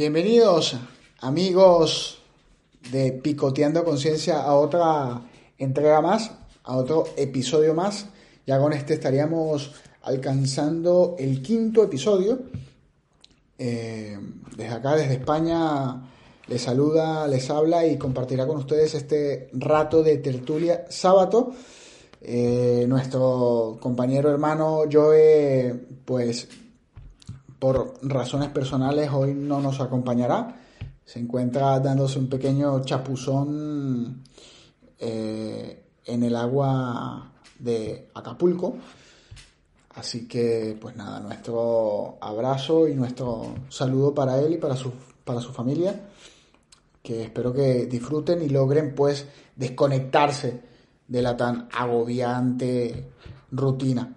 Bienvenidos amigos de Picoteando Conciencia a otra entrega más, a otro episodio más. Ya con este estaríamos alcanzando el quinto episodio. Eh, desde acá, desde España, les saluda, les habla y compartirá con ustedes este rato de tertulia sábado. Eh, nuestro compañero hermano Joe, pues por razones personales hoy no nos acompañará. Se encuentra dándose un pequeño chapuzón eh, en el agua de Acapulco. Así que, pues nada, nuestro abrazo y nuestro saludo para él y para su, para su familia. Que espero que disfruten y logren, pues, desconectarse de la tan agobiante rutina.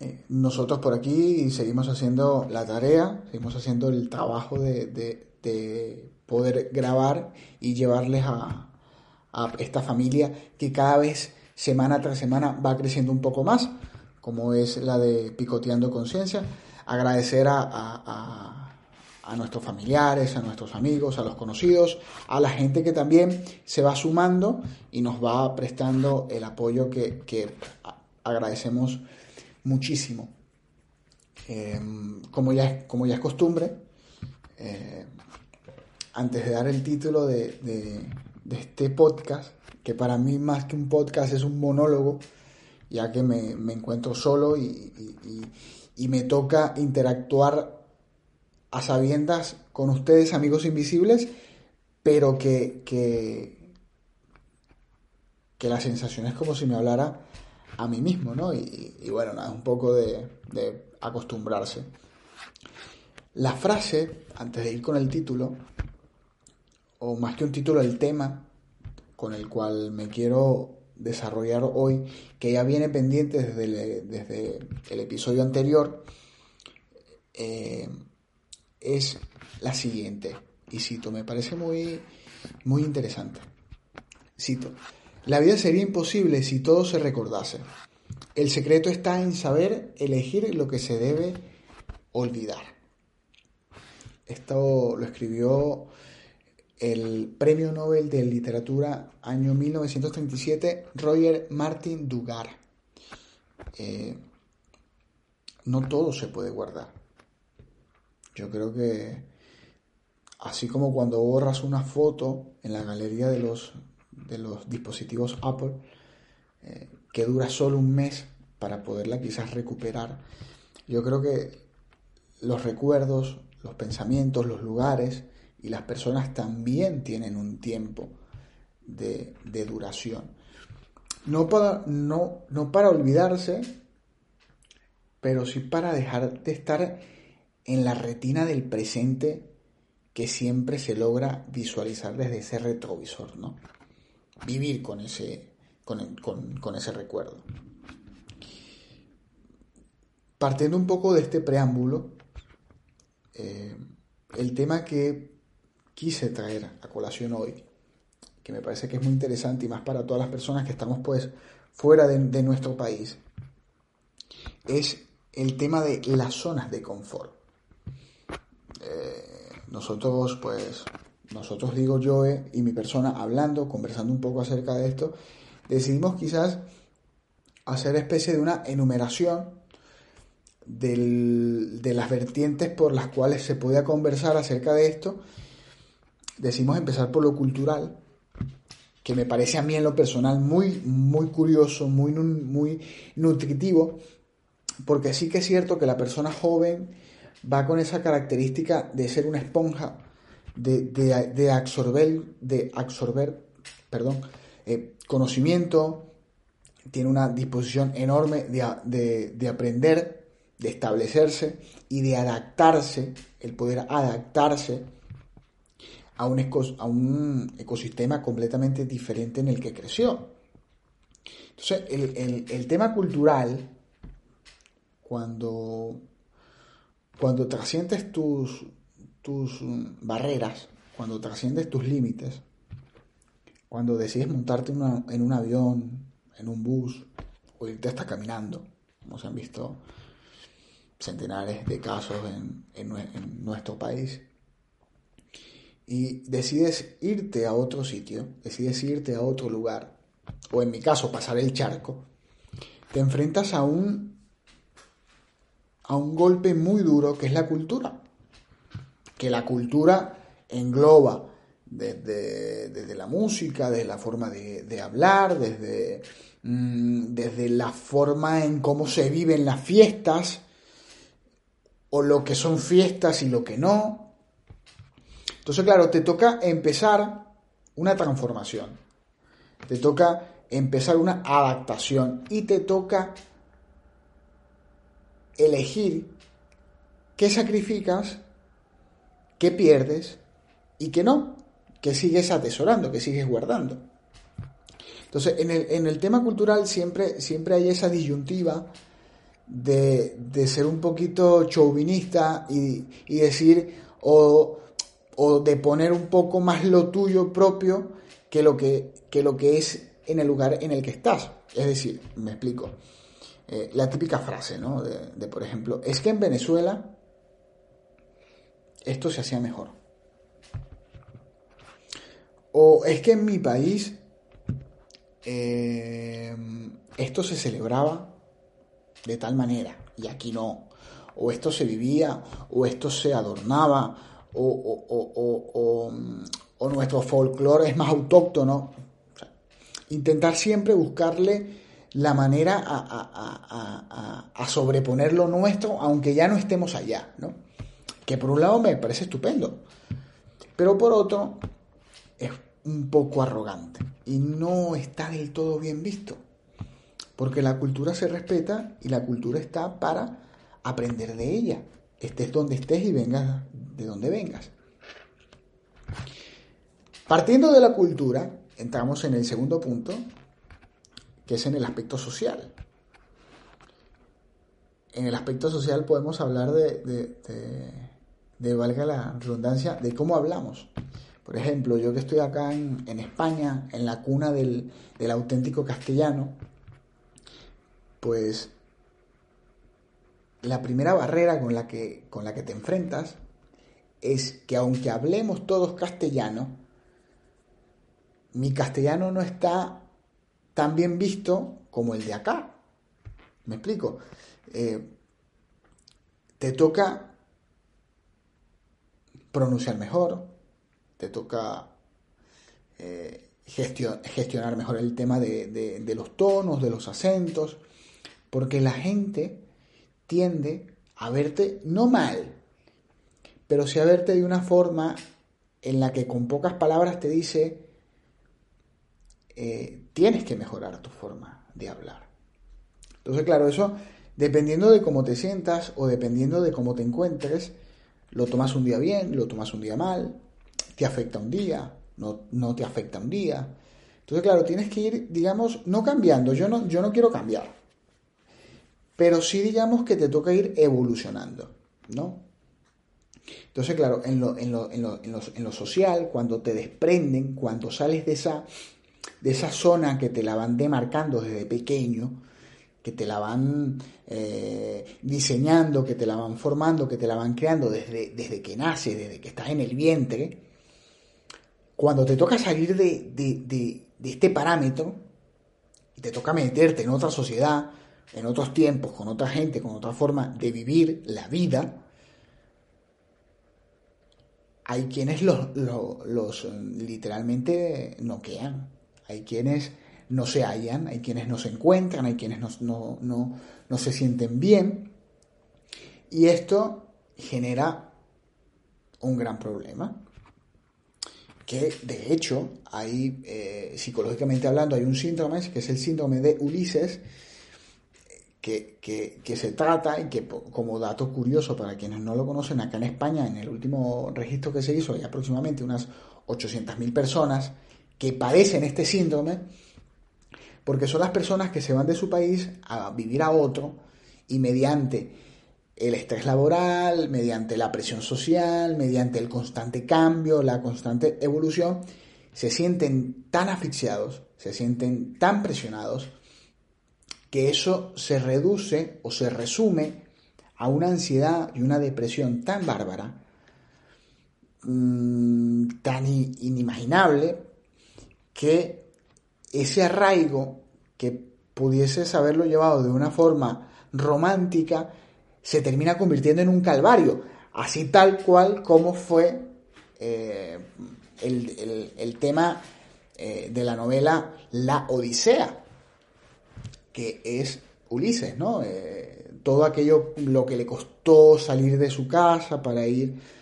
Eh, nosotros por aquí seguimos haciendo la tarea, seguimos haciendo el trabajo de, poder grabar y llevarles a, esta familia que cada vez, semana tras semana, va creciendo un poco más, como es la de Picoteando Conciencia. Agradecer a, nuestros familiares, a nuestros amigos, a los conocidos, a la gente que también se va sumando y nos va prestando el apoyo que, que agradecemos muchísimo. Em, como, ya, como ya es costumbre, eh, antes de dar el título de, este podcast, que para mí más que un podcast es un monólogo, ya que me, encuentro solo y, me toca interactuar a sabiendas con ustedes, amigos invisibles, pero que, que, que la sensación es como si me hablara a mí mismo, ¿no? Y, bueno, nada, un poco de, acostumbrarse. La frase, antes de ir con el título, o más que un título, el tema con el cual me quiero desarrollar hoy, que ya viene pendiente desde el, desde el episodio anterior, eh, es la siguiente. Y cito, me parece muy, muy interesante. Cito, la vida sería imposible si todo se recordase. El secreto está en saber elegir lo que se debe olvidar. Esto lo escribió el Premio Nobel de Literatura año 1937, Roger Martin Dugar. Eh, no todo se puede guardar. Yo creo que así como cuando borras una foto en la galería de los de los dispositivos Apple, eh, que dura solo un mes para poderla quizás recuperar. Yo creo que los recuerdos, los pensamientos, los lugares y las personas también tienen un tiempo de, duración. No para, no, no para olvidarse, pero sí para dejar de estar en la retina del presente que siempre se logra visualizar desde ese retrovisor, ¿no? Vivir con ese, con, ese recuerdo. Partiendo un poco de este preámbulo, eh, el tema que quise traer a colación hoy, que me parece que es muy interesante y más para todas las personas que estamos pues fuera de, nuestro país, es el tema de las zonas de confort. Eh, nosotros pues nosotros digo yo y mi persona hablando, conversando un poco acerca de esto, decidimos quizás hacer especie de una enumeración de las vertientes por las cuales se podía conversar acerca de esto. Decimos empezar por lo cultural, que me parece a mí en lo personal muy, muy curioso, muy, muy nutritivo, porque sí que es cierto que la persona joven va con esa característica de ser una esponja de, absorber, de absorber perdón, eh, conocimiento, tiene una disposición enorme de, aprender, de establecerse y de adaptarse, el poder adaptarse a un, a un ecosistema completamente diferente en el que creció. Entonces, el, el tema cultural, cuando, cuando trascientes tus, tus mm, barreras, cuando trasciendes tus límites, cuando decides montarte en un avión, en un bus, o irte hasta caminando, como se han visto centenares de casos en, nuestro país, y decides irte a otro sitio, decides irte a otro lugar, o en mi caso pasar el charco, te enfrentas a un, a un golpe muy duro que es la cultura. Que la cultura engloba desde, la música, desde la forma de, hablar, desde, mm, desde la forma en cómo se viven las fiestas, o lo que son fiestas y lo que no. Entonces, claro, te toca empezar una transformación, te toca empezar una adaptación y te toca elegir qué sacrificas, qué pierdes y qué no, qué sigues atesorando, qué sigues guardando. Entonces, en el, en el tema cultural siempre, siempre hay esa disyuntiva de, ser un poquito chauvinista y, decir, o, o, de poner un poco más lo tuyo propio que lo que, que lo que es en el lugar en el que estás. Es decir, me explico. Eh, la típica frase, ¿no? De, por ejemplo, es que en Venezuela esto se hacía mejor. O es que en mi país eh, esto se celebraba de tal manera y aquí no. O esto se vivía, o esto se adornaba, o, o, o nuestro folclore es más autóctono intentar siempre buscarle la manera a, sobreponer lo nuestro, aunque ya no estemos allá, ¿no? Que por un lado me parece estupendo, pero por otro es un poco arrogante y no está del todo bien visto, porque la cultura se respeta y la cultura está para aprender de ella, estés donde estés y vengas de donde vengas. Partiendo de la cultura, entramos en el segundo punto, que es en el aspecto social. En el aspecto social podemos hablar de, de, valga la redundancia, de cómo hablamos. Por ejemplo, yo que estoy acá en, España, en la cuna del, del, auténtico castellano, pues la primera barrera con la, que, con la que te enfrentas es que aunque hablemos todos castellano, mi castellano no está tan bien visto como el de acá. ¿Me explico? Eh, te toca pronunciar mejor, te toca eh, gestionar mejor el tema de, de los tonos, de los acentos, porque la gente tiende a verte no mal, pero sí a verte de una forma en la que con pocas palabras te dice, eh, tienes que mejorar tu forma de hablar. Entonces, claro, eso dependiendo de cómo te sientas o dependiendo de cómo te encuentres, lo tomas un día bien, lo tomas un día mal, te afecta un día, no, no te afecta un día. Entonces, claro, tienes que ir, digamos, no cambiando, yo no, yo no quiero cambiar, pero sí digamos que te toca ir evolucionando, ¿no? Entonces, claro, en lo, en lo, en lo, en lo social, cuando te desprenden, cuando sales de esa de esa zona que te la van demarcando desde pequeño, que te la van eh, diseñando, que te la van formando, que te la van creando desde, desde que naces, desde que estás en el vientre, cuando te toca salir de, de, este parámetro y te toca meterte en otra sociedad, en otros tiempos, con otra gente, con otra forma de vivir la vida, hay quienes los, los, los literalmente noquean. Hay quienes no se hallan, hay quienes no se encuentran, hay quienes no, no, se sienten bien. Y esto genera un gran problema. Que de hecho, hay, eh, psicológicamente hablando, hay un síndrome que es el síndrome de Ulises, que, que, se trata y que como dato curioso para quienes no lo conocen, acá en España, en el último registro que se hizo, hay aproximadamente unas 800.000 personas que padecen este síndrome, porque son las personas que se van de su país a vivir a otro y mediante el estrés laboral, mediante la presión social, mediante el constante cambio, la constante evolución, se sienten tan asfixiados, se sienten tan presionados, que eso se reduce o se resume a una ansiedad y una depresión tan bárbara mm, tan inimaginable que ese arraigo que pudieses haberlo llevado de una forma romántica se termina convirtiendo en un calvario, así tal cual como fue eh, el, tema eh, de la novela La Odisea, que es Ulises, ¿no? Eh, todo aquello, lo que le costó salir de su casa para ir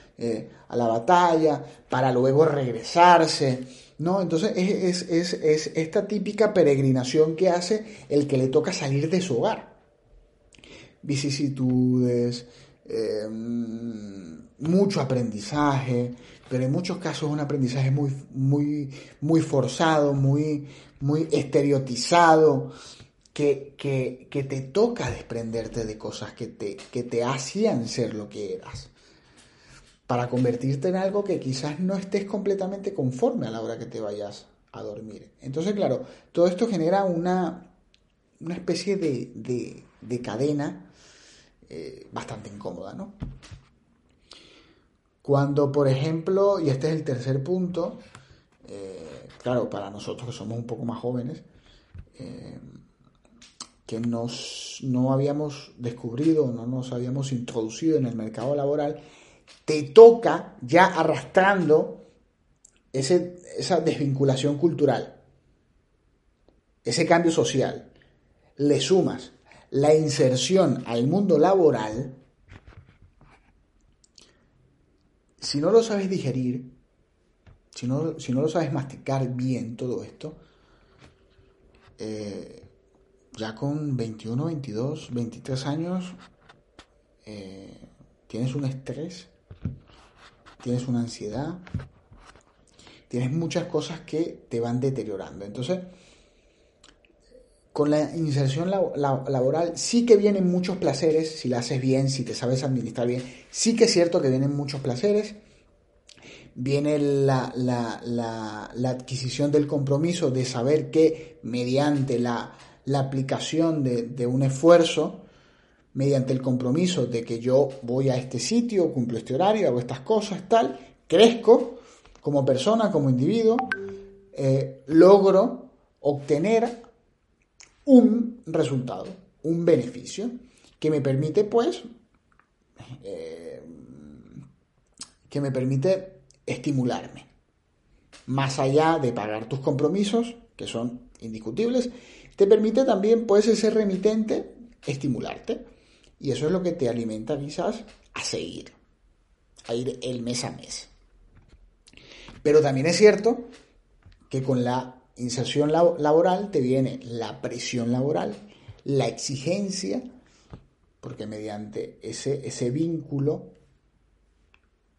a la batalla, para luego regresarse, ¿no? Entonces es, es, esta típica peregrinación que hace el que le toca salir de su hogar. Vicisitudes, mucho aprendizaje, pero en muchos casos un aprendizaje muy, muy, muy forzado, muy, muy estereotizado, que, que, te toca desprenderte de cosas que te, que te hacían ser lo que eras, para convertirte en algo que quizás no estés completamente conforme a la hora que te vayas a dormir. Entonces, claro, todo esto genera una, una especie de, de, cadena eh, bastante incómoda, ¿no? Cuando, por ejemplo, y este es el tercer punto, eh, claro, para nosotros que somos un poco más jóvenes, eh, que nos, no habíamos descubrido, no nos habíamos introducido en el mercado laboral, te toca ya arrastrando ese, esa desvinculación cultural, ese cambio social, le sumas la inserción al mundo laboral, si no lo sabes digerir, si no, si no lo sabes masticar bien todo esto, eh, ya con 21, 22, 23 años, eh, tienes un estrés, tienes una ansiedad, tienes muchas cosas que te van deteriorando. Entonces, con la inserción laboral sí que vienen muchos placeres, si la haces bien, si te sabes administrar bien, sí que es cierto que vienen muchos placeres, viene la, adquisición del compromiso de saber que mediante la, aplicación de, un esfuerzo, mediante el compromiso de que yo voy a este sitio, cumplo este horario, hago estas cosas, tal, crezco como persona, como individuo, eh, logro obtener un resultado, un beneficio, que me permite, pues, eh, que me permite estimularme. Más allá de pagar tus compromisos, que son indiscutibles, te permite también, pues, ese remitente estimularte. Y eso es lo que te alimenta quizás a seguir, a ir el mes a mes. Pero también es cierto que con la inserción laboral te viene la presión laboral, la exigencia, porque mediante ese, ese vínculo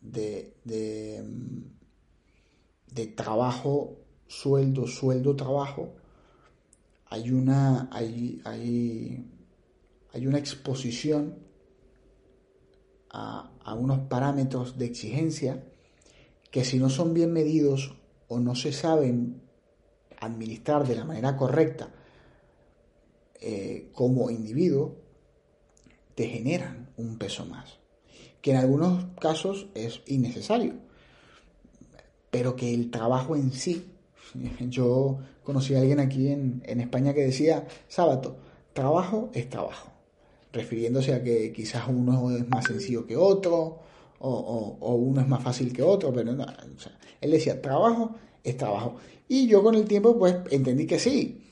de, de, trabajo, sueldo, sueldo, trabajo, hay una, hay, hay, hay una exposición a, unos parámetros de exigencia que si no son bien medidos o no se saben administrar de la manera correcta eh, como individuo, te generan un peso más, que en algunos casos es innecesario, pero que el trabajo en sí, yo conocí a alguien aquí en, España que decía, sábado, trabajo es trabajo, refiriéndose a que quizás uno es más sencillo que otro, o, uno es más fácil que otro, pero no, él decía, trabajo es trabajo. Y yo con el tiempo pues entendí que sí,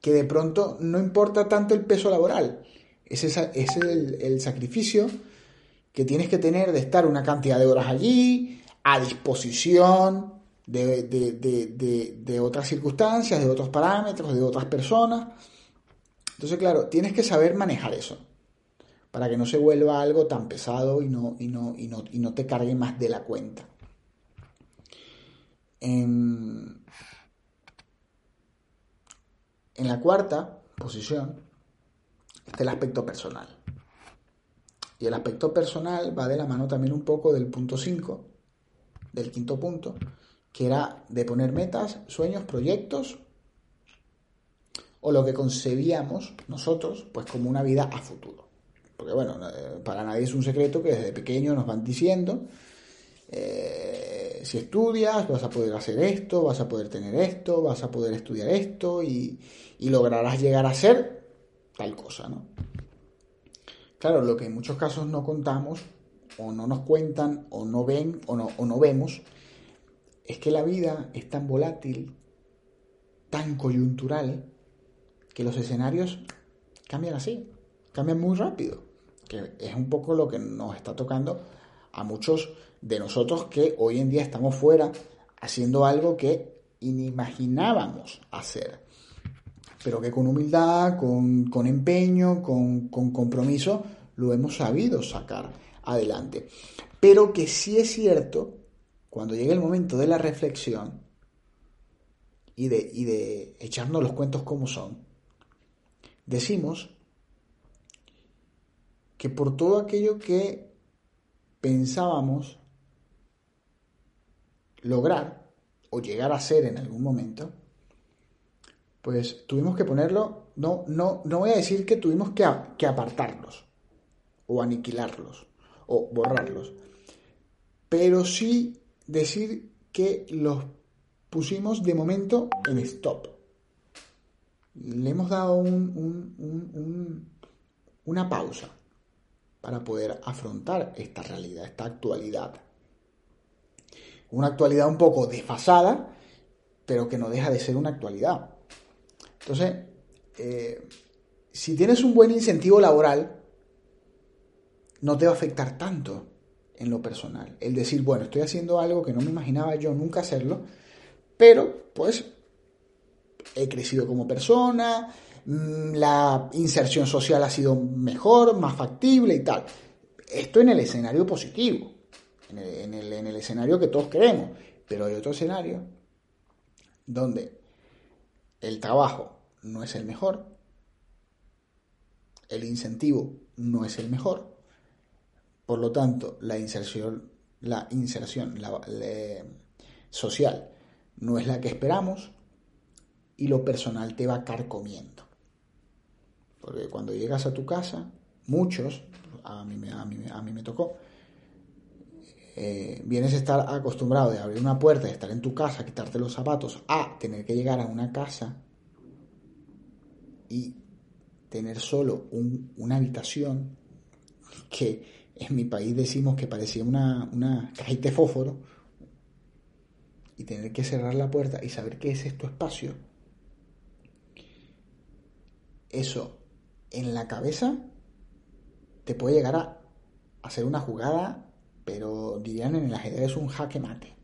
que de pronto no importa tanto el peso laboral, ese es el, el sacrificio que tienes que tener de estar una cantidad de horas allí, a disposición de, otras circunstancias, de otros parámetros, de otras personas. Entonces, claro, tienes que saber manejar eso para que no se vuelva algo tan pesado y no, y no, y no, y no te cargue más de la cuenta. En, la cuarta posición está el aspecto personal. Y el aspecto personal va de la mano también un poco del punto 5, del quinto punto, que era de poner metas, sueños, proyectos o lo que concebíamos nosotros pues como una vida a futuro. Porque bueno, eh, para nadie es un secreto que desde pequeño nos van diciendo eh, si estudias vas a poder hacer esto, vas a poder tener esto, vas a poder estudiar esto y, y lograrás llegar a ser tal cosa, ¿no? Claro, lo que en muchos casos no contamos, o no nos cuentan, o no ven, o no, o no vemos, es que la vida es tan volátil, tan coyuntural, que los escenarios cambian así, cambian muy rápido, que es un poco lo que nos está tocando a muchos de nosotros que hoy en día estamos fuera haciendo algo que inimaginábamos hacer, pero que con humildad, con, empeño, con, con compromiso, lo hemos sabido sacar adelante. Pero que sí es cierto, cuando llegue el momento de la reflexión y de, y de echarnos los cuentos como son, decimos que por todo aquello que pensábamos lograr o llegar a ser en algún momento, pues tuvimos que ponerlo, no, no, no voy a decir que tuvimos que, que apartarlos o aniquilarlos o borrarlos, pero sí decir que los pusimos de momento en stop. Le hemos dado una pausa para poder afrontar esta realidad, esta actualidad. Una actualidad un poco desfasada, pero que no deja de ser una actualidad. Entonces, eh, si tienes un buen incentivo laboral, no te va a afectar tanto en lo personal. El decir, bueno, estoy haciendo algo que no me imaginaba yo nunca hacerlo, pero pues he crecido como persona, mm, la inserción social ha sido mejor, más factible y tal. Esto en el escenario positivo, en el, en el escenario que todos queremos, pero hay otro escenario donde el trabajo no es el mejor, el incentivo no es el mejor, por lo tanto la inserción, la inserción social no es la que esperamos y lo personal te va carcomiendo. Porque cuando llegas a tu casa, muchos, a mí, a mí, a mí me tocó, eh, vienes a estar acostumbrado de abrir una puerta, de estar en tu casa, quitarte los zapatos, a tener que llegar a una casa y tener solo una habitación que en mi país decimos que parecía una, una cajita de fósforo y tener que cerrar la puerta y saber qué es tu espacio, eso en la cabeza te puede llegar a hacer una jugada, pero dirían en el ajedrez un jaque mate.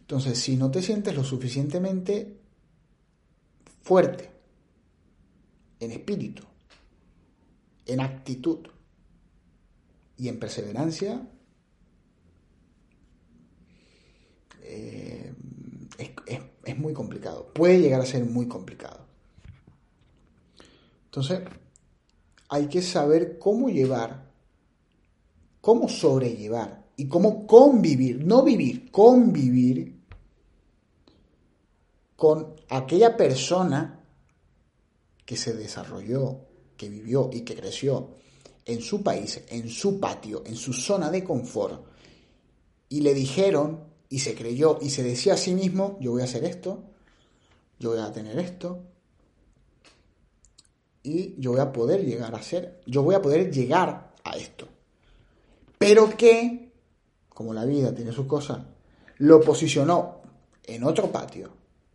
Entonces, si no te sientes lo suficientemente fuerte, en espíritu, en actitud y en perseverancia, eh, es, muy complicado. Puede llegar a ser muy complicado. Entonces, hay que saber cómo llevar, cómo sobrellevar y cómo convivir, no vivir, convivir con aquella persona que se desarrolló, que vivió y que creció en su país, en su patio, en su zona de confort, y le dijeron y se creyó y se decía a sí mismo, yo voy a hacer esto, yo voy a tener esto, y yo voy a poder llegar a ser, yo voy a poder llegar a esto. Pero que, como la vida tiene sus cosas, lo posicionó en otro patio,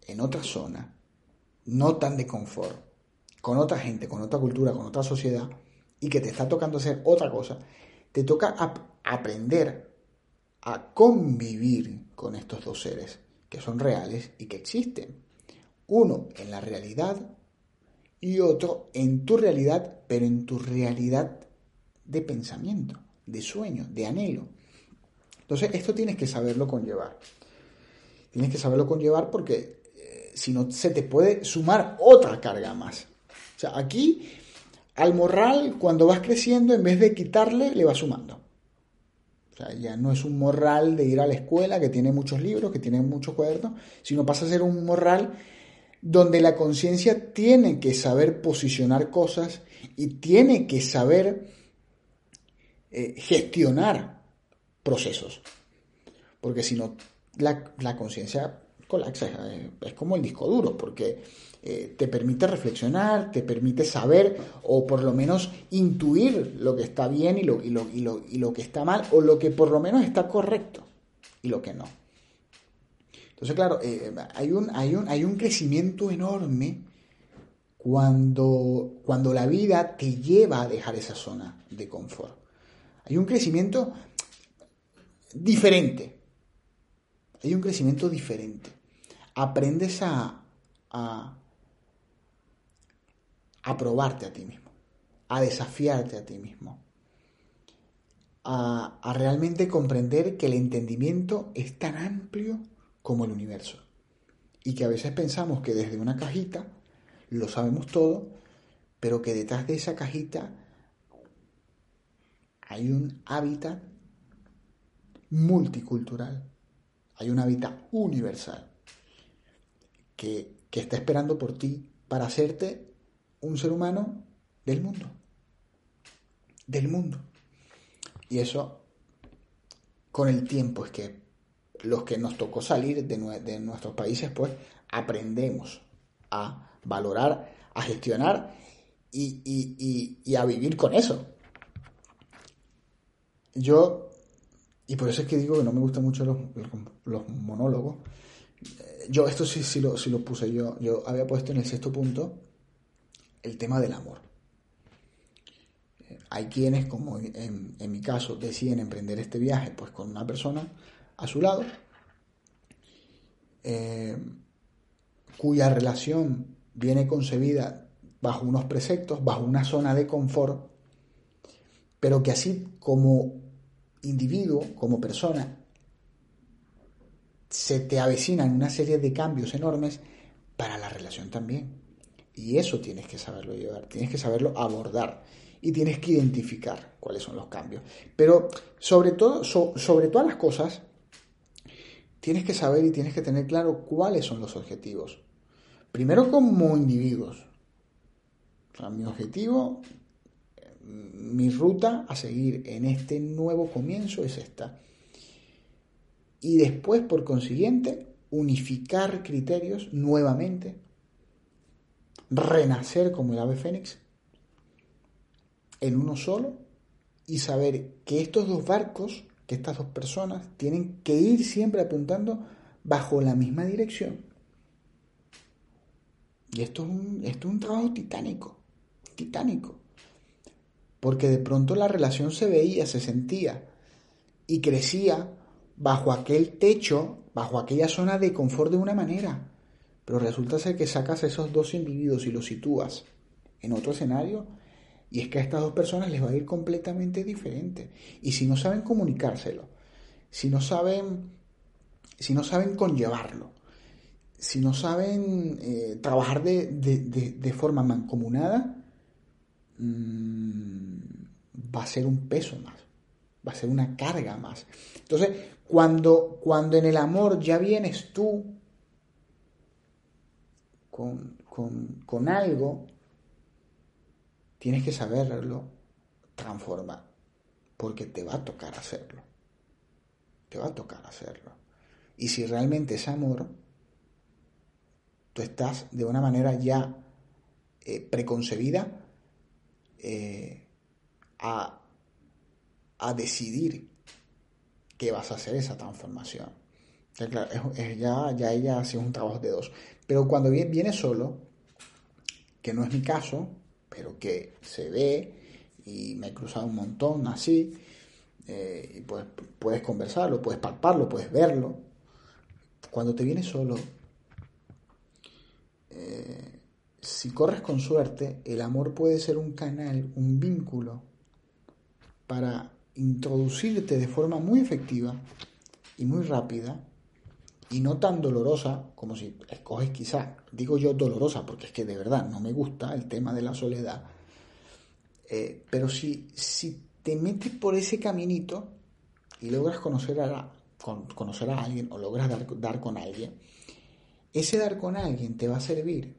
en otra zona, no tan de confort, con otra gente, con otra cultura, con otra sociedad, y que te está tocando hacer otra cosa, te toca aprender a convivir con estos dos seres que son reales y que existen. Uno en la realidad y otro en tu realidad, pero en tu realidad de pensamiento, de sueño, de anhelo. Entonces, esto tienes que saberlo conllevar. Tienes que saberlo conllevar porque eh, si no se te puede sumar otra carga más. O sea, aquí al morral, cuando vas creciendo, en vez de quitarle, le vas sumando. O sea, ya no es un morral de ir a la escuela que tiene muchos libros, que tiene muchos cuadernos, sino pasa a ser un morral donde la conciencia tiene que saber posicionar cosas y tiene que saber eh, gestionar procesos. Porque si no, la, conciencia colapsa, es, como el disco duro, porque eh, te permite reflexionar, te permite saber o por lo menos intuir lo que está bien y lo, y lo, y lo que está mal, o lo que por lo menos está correcto y lo que no. Entonces, claro, eh, hay, un, hay, un, hay un crecimiento enorme cuando, cuando la vida te lleva a dejar esa zona de confort. Hay un crecimiento diferente. Hay un crecimiento diferente. Aprendes a, a, a probarte a ti mismo, a desafiarte a ti mismo, a, a realmente comprender que el entendimiento es tan amplio como el universo. Y que a veces pensamos que desde una cajita lo sabemos todo, pero que detrás de esa cajita hay un hábitat multicultural, hay un hábitat universal que, que está esperando por ti para hacerte un ser humano del mundo. Del mundo. Y eso, con el tiempo, es que los que nos tocó salir de, nuestros países, pues aprendemos a valorar, a gestionar y, a vivir con eso. Yo, y por eso es que digo que no me gustan mucho los, monólogos, yo esto sí, sí, lo, lo puse yo, yo había puesto en el sexto punto el tema del amor. Hay quienes, como en, en mi caso, deciden emprender este viaje pues con una persona a su lado, eh, cuya relación viene concebida bajo unos preceptos, bajo una zona de confort, pero que así como individuo, como persona, se te avecinan una serie de cambios enormes para la relación también. Y eso tienes que saberlo llevar, tienes que saberlo abordar y tienes que identificar cuáles son los cambios. Pero sobre todo, sobre todas las cosas, tienes que saber y tienes que tener claro cuáles son los objetivos. Primero como individuos. mi objetivo, mi ruta a seguir en este nuevo comienzo es esta. Y después, por consiguiente, unificar criterios nuevamente, renacer como el ave fénix en uno solo y saber que estos dos barcos que estas dos personas tienen que ir siempre apuntando bajo la misma dirección. Y esto es un, esto es un trabajo titánico, titánico. Porque de pronto la relación se veía, se sentía y crecía bajo aquel techo, bajo aquella zona de confort de una manera. Pero resulta ser que sacas a esos dos individuos y los sitúas en otro escenario y es que a estas dos personas les va a ir completamente diferente. Y si no saben comunicárselo, si no saben, si no saben conllevarlo, si no saben eh, trabajar de, forma mancomunada, mm, va a ser un peso más, va a ser una carga más. Entonces, cuando, cuando en el amor ya vienes tú con, con algo, tienes que saberlo transformar, porque te va a tocar hacerlo. Te va a tocar hacerlo. Y si realmente es amor, tú estás de una manera ya eh, preconcebida eh, a, a, decidir que vas a hacer esa transformación. Ya, ya, ella hace un trabajo de dos. Pero cuando viene solo, que no es mi caso, pero que se ve y me he cruzado un montón así, eh, y pues puedes conversarlo, puedes palparlo, puedes verlo. Cuando te vienes solo, eh, si corres con suerte, el amor puede ser un canal, un vínculo para introducirte de forma muy efectiva y muy rápida y no tan dolorosa como si escoges quizá, digo yo dolorosa porque es que de verdad no me gusta el tema de la soledad, eh, pero si, si te metes por ese caminito y logras conocer a, conocer a alguien o logras dar, dar con alguien, ese dar con alguien te va a servir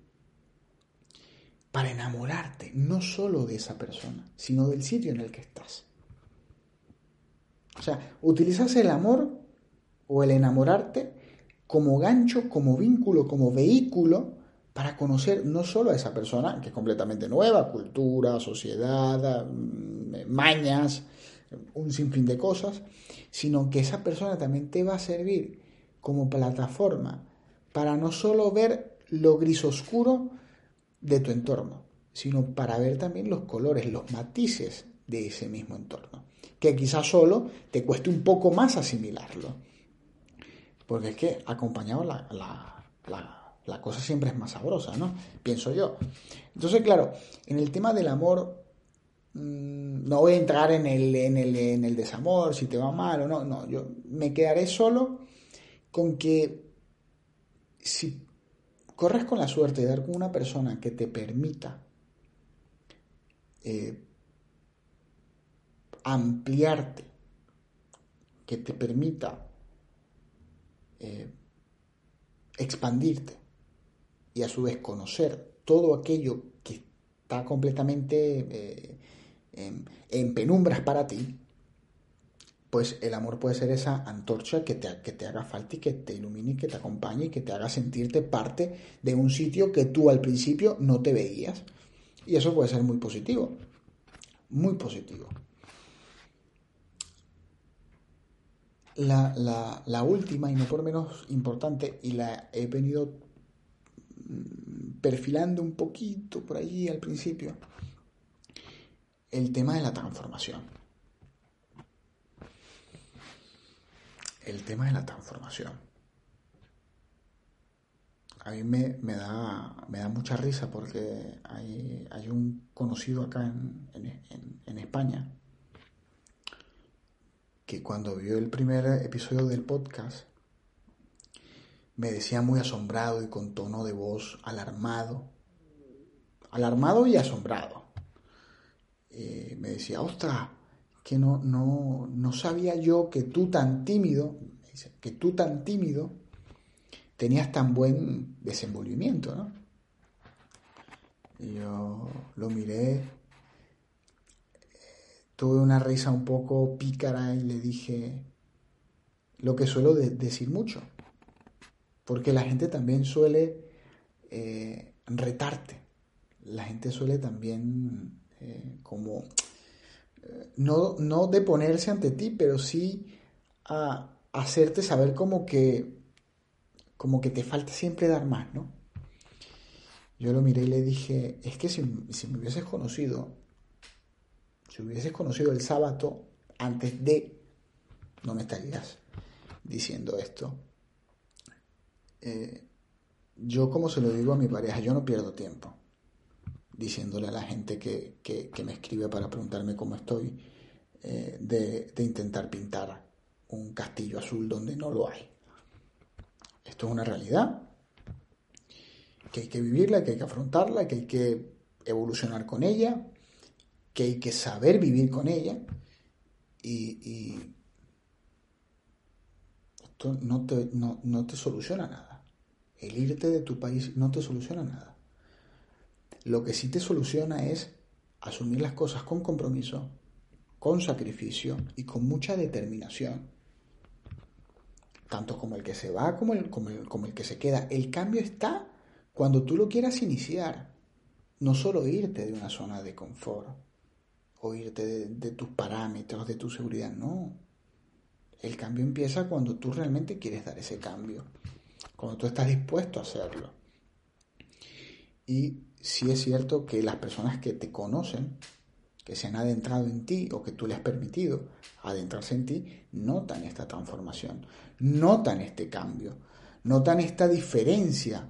para enamorarte no solo de esa persona, sino del sitio en el que estás. O sea, utilizas el amor o el enamorarte como gancho, como vínculo, como vehículo para conocer no solo a esa persona, que es completamente nueva, cultura, sociedad, mm, mañas, un sinfín de cosas, sino que esa persona también te va a servir como plataforma para no solo ver lo gris oscuro de tu entorno, sino para ver también los colores, los matices de ese mismo entorno, que quizás solo te cueste un poco más asimilarlo, porque es que acompañado la, la, cosa siempre es más sabrosa, ¿no? Pienso yo. Entonces, claro, en el tema del amor, mm, no voy a entrar en el, en, el, en el desamor, si te va mal o no, no, yo me quedaré solo con que si corres con la suerte de dar con una persona que te permita eh, ampliarte, que te permita eh, expandirte y a su vez conocer todo aquello que está completamente eh, en, penumbras para ti, pues el amor puede ser esa antorcha que te, que te haga falta y que te ilumine, que te acompañe y que te haga sentirte parte de un sitio que tú al principio no te veías. Y eso puede ser muy positivo, muy positivo. La, la, última, y no por menos importante, y la he venido mm, perfilando un poquito por allí al principio, el tema de la transformación. El tema de la transformación. A mí me, da, me da mucha risa porque hay, hay un conocido acá en, en España que cuando vio el primer episodio del podcast me decía muy asombrado y con tono de voz alarmado, alarmado y asombrado. Eh, me decía, ostras, que no, no, no sabía yo que tú tan tímido, que tú tan tímido tenías tan buen desenvolvimiento, ¿no? Y yo lo miré tuve una risa un poco pícara y le dije lo que suelo decir mucho, porque la gente también suele eh, retarte, la gente suele también eh, como eh, no, deponerse ante ti, pero sí a hacerte saber como que como que te falta siempre dar más, ¿no? Yo lo miré y le dije, es que si, si me hubieses conocido si hubieses conocido el sábado antes de, no me estarías diciendo esto. Eh, yo como se lo digo a mi pareja, yo no pierdo tiempo diciéndole a la gente que, me escribe para preguntarme cómo estoy, eh, de, de intentar pintar un castillo azul donde no lo hay. Esto es una realidad que hay que vivirla, que hay que afrontarla, que hay que evolucionar con ella que hay que saber vivir con ella y, esto no te, no, te soluciona nada. El irte de tu país no te soluciona nada. Lo que sí te soluciona es asumir las cosas con compromiso, con sacrificio y con mucha determinación. Tanto como el que se va como el, como el, como el que se queda. El cambio está cuando tú lo quieras iniciar. No solo irte de una zona de confort o irte de, tus parámetros, de tu seguridad. No. El cambio empieza cuando tú realmente quieres dar ese cambio, cuando tú estás dispuesto a hacerlo. Y si es cierto que las personas que te conocen, que se han adentrado en ti o que tú le has permitido adentrarse en ti, notan esta transformación, notan este cambio, notan esta diferencia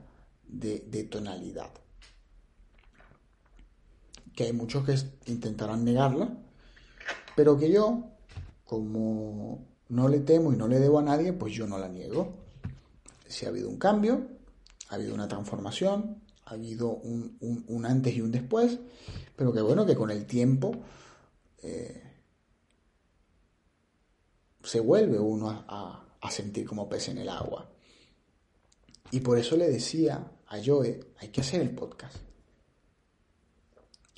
de tonalidad que hay muchos que intentarán negarla, pero que yo, como no le temo y no le debo a nadie, pues yo no la niego. Si ha habido un cambio, ha habido una transformación, ha habido un, antes y un después, pero que bueno, que con el tiempo eh, se vuelve uno a, a sentir como pez en el agua. Y por eso le decía a Joe, hay que hacer el podcast.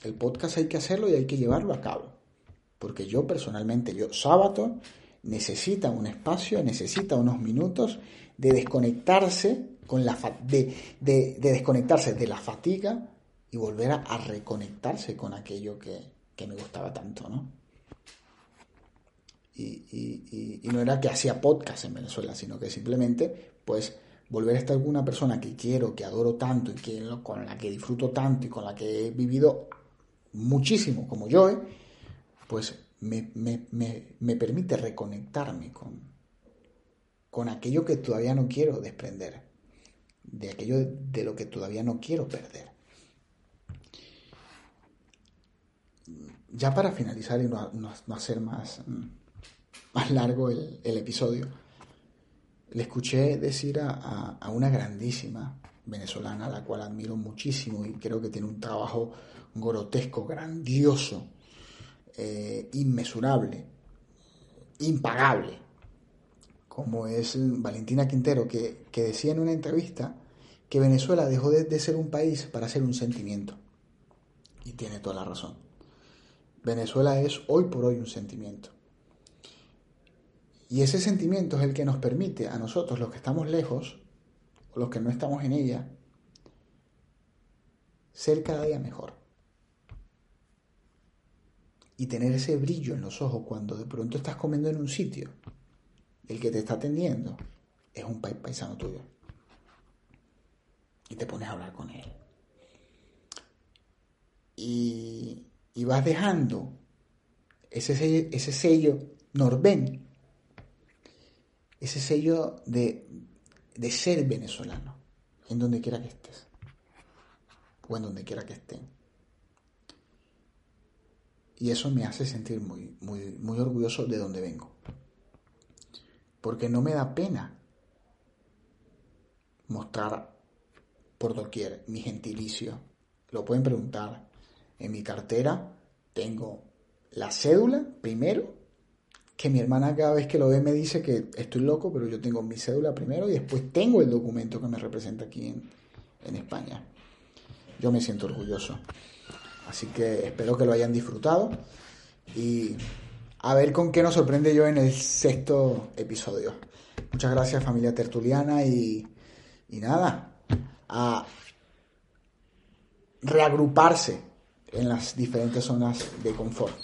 El podcast hay que hacerlo y hay que llevarlo a cabo. Porque yo personalmente, yo sábado, necesita un espacio, necesita unos minutos de desconectarse con la de, desconectarse de la fatiga y volver a, reconectarse con aquello que, me gustaba tanto, ¿no? Y, no era que hacía podcast en Venezuela, sino que simplemente, pues, volver a estar con una persona que quiero, que adoro tanto y que, con la que disfruto tanto y con la que he vivido muchísimo como yo, ¿eh? pues me, me, permite reconectarme con, con aquello que todavía no quiero desprender, de aquello de lo que todavía no quiero perder. Ya para finalizar y no, hacer más, más largo el, episodio, le escuché decir a, a, una grandísima venezolana, a la cual admiro muchísimo y creo que tiene un trabajo grotesco, grandioso, eh, inmesurable, impagable, como es Valentina Quintero, que, decía en una entrevista que Venezuela dejó de, ser un país para ser un sentimiento. Y tiene toda la razón. Venezuela es hoy por hoy un sentimiento. Y ese sentimiento es el que nos permite a nosotros, los que estamos lejos, o los que no estamos en ella, ser cada día mejor y tener ese brillo en los ojos cuando de pronto estás comiendo en un sitio, el que te está atendiendo es un paisano tuyo. Y te pones a hablar con él. Y, vas dejando ese sello, ese sello Norben, ese sello de, de ser venezolano, en donde quiera que estés, o en donde quiera que estén. Y eso me hace sentir muy, muy, muy orgulloso de donde vengo. Porque no me da pena mostrar por doquier mi gentilicio. Lo pueden preguntar. En mi cartera tengo la cédula primero, que mi hermana cada vez que lo ve me dice que estoy loco, pero yo tengo mi cédula primero y después tengo el documento que me representa aquí en, en España. Yo me siento orgulloso. Así que espero que lo hayan disfrutado y a ver con qué nos sorprende yo en el sexto episodio. Muchas gracias familia tertuliana y, y nada, a reagruparse en las diferentes zonas de confort.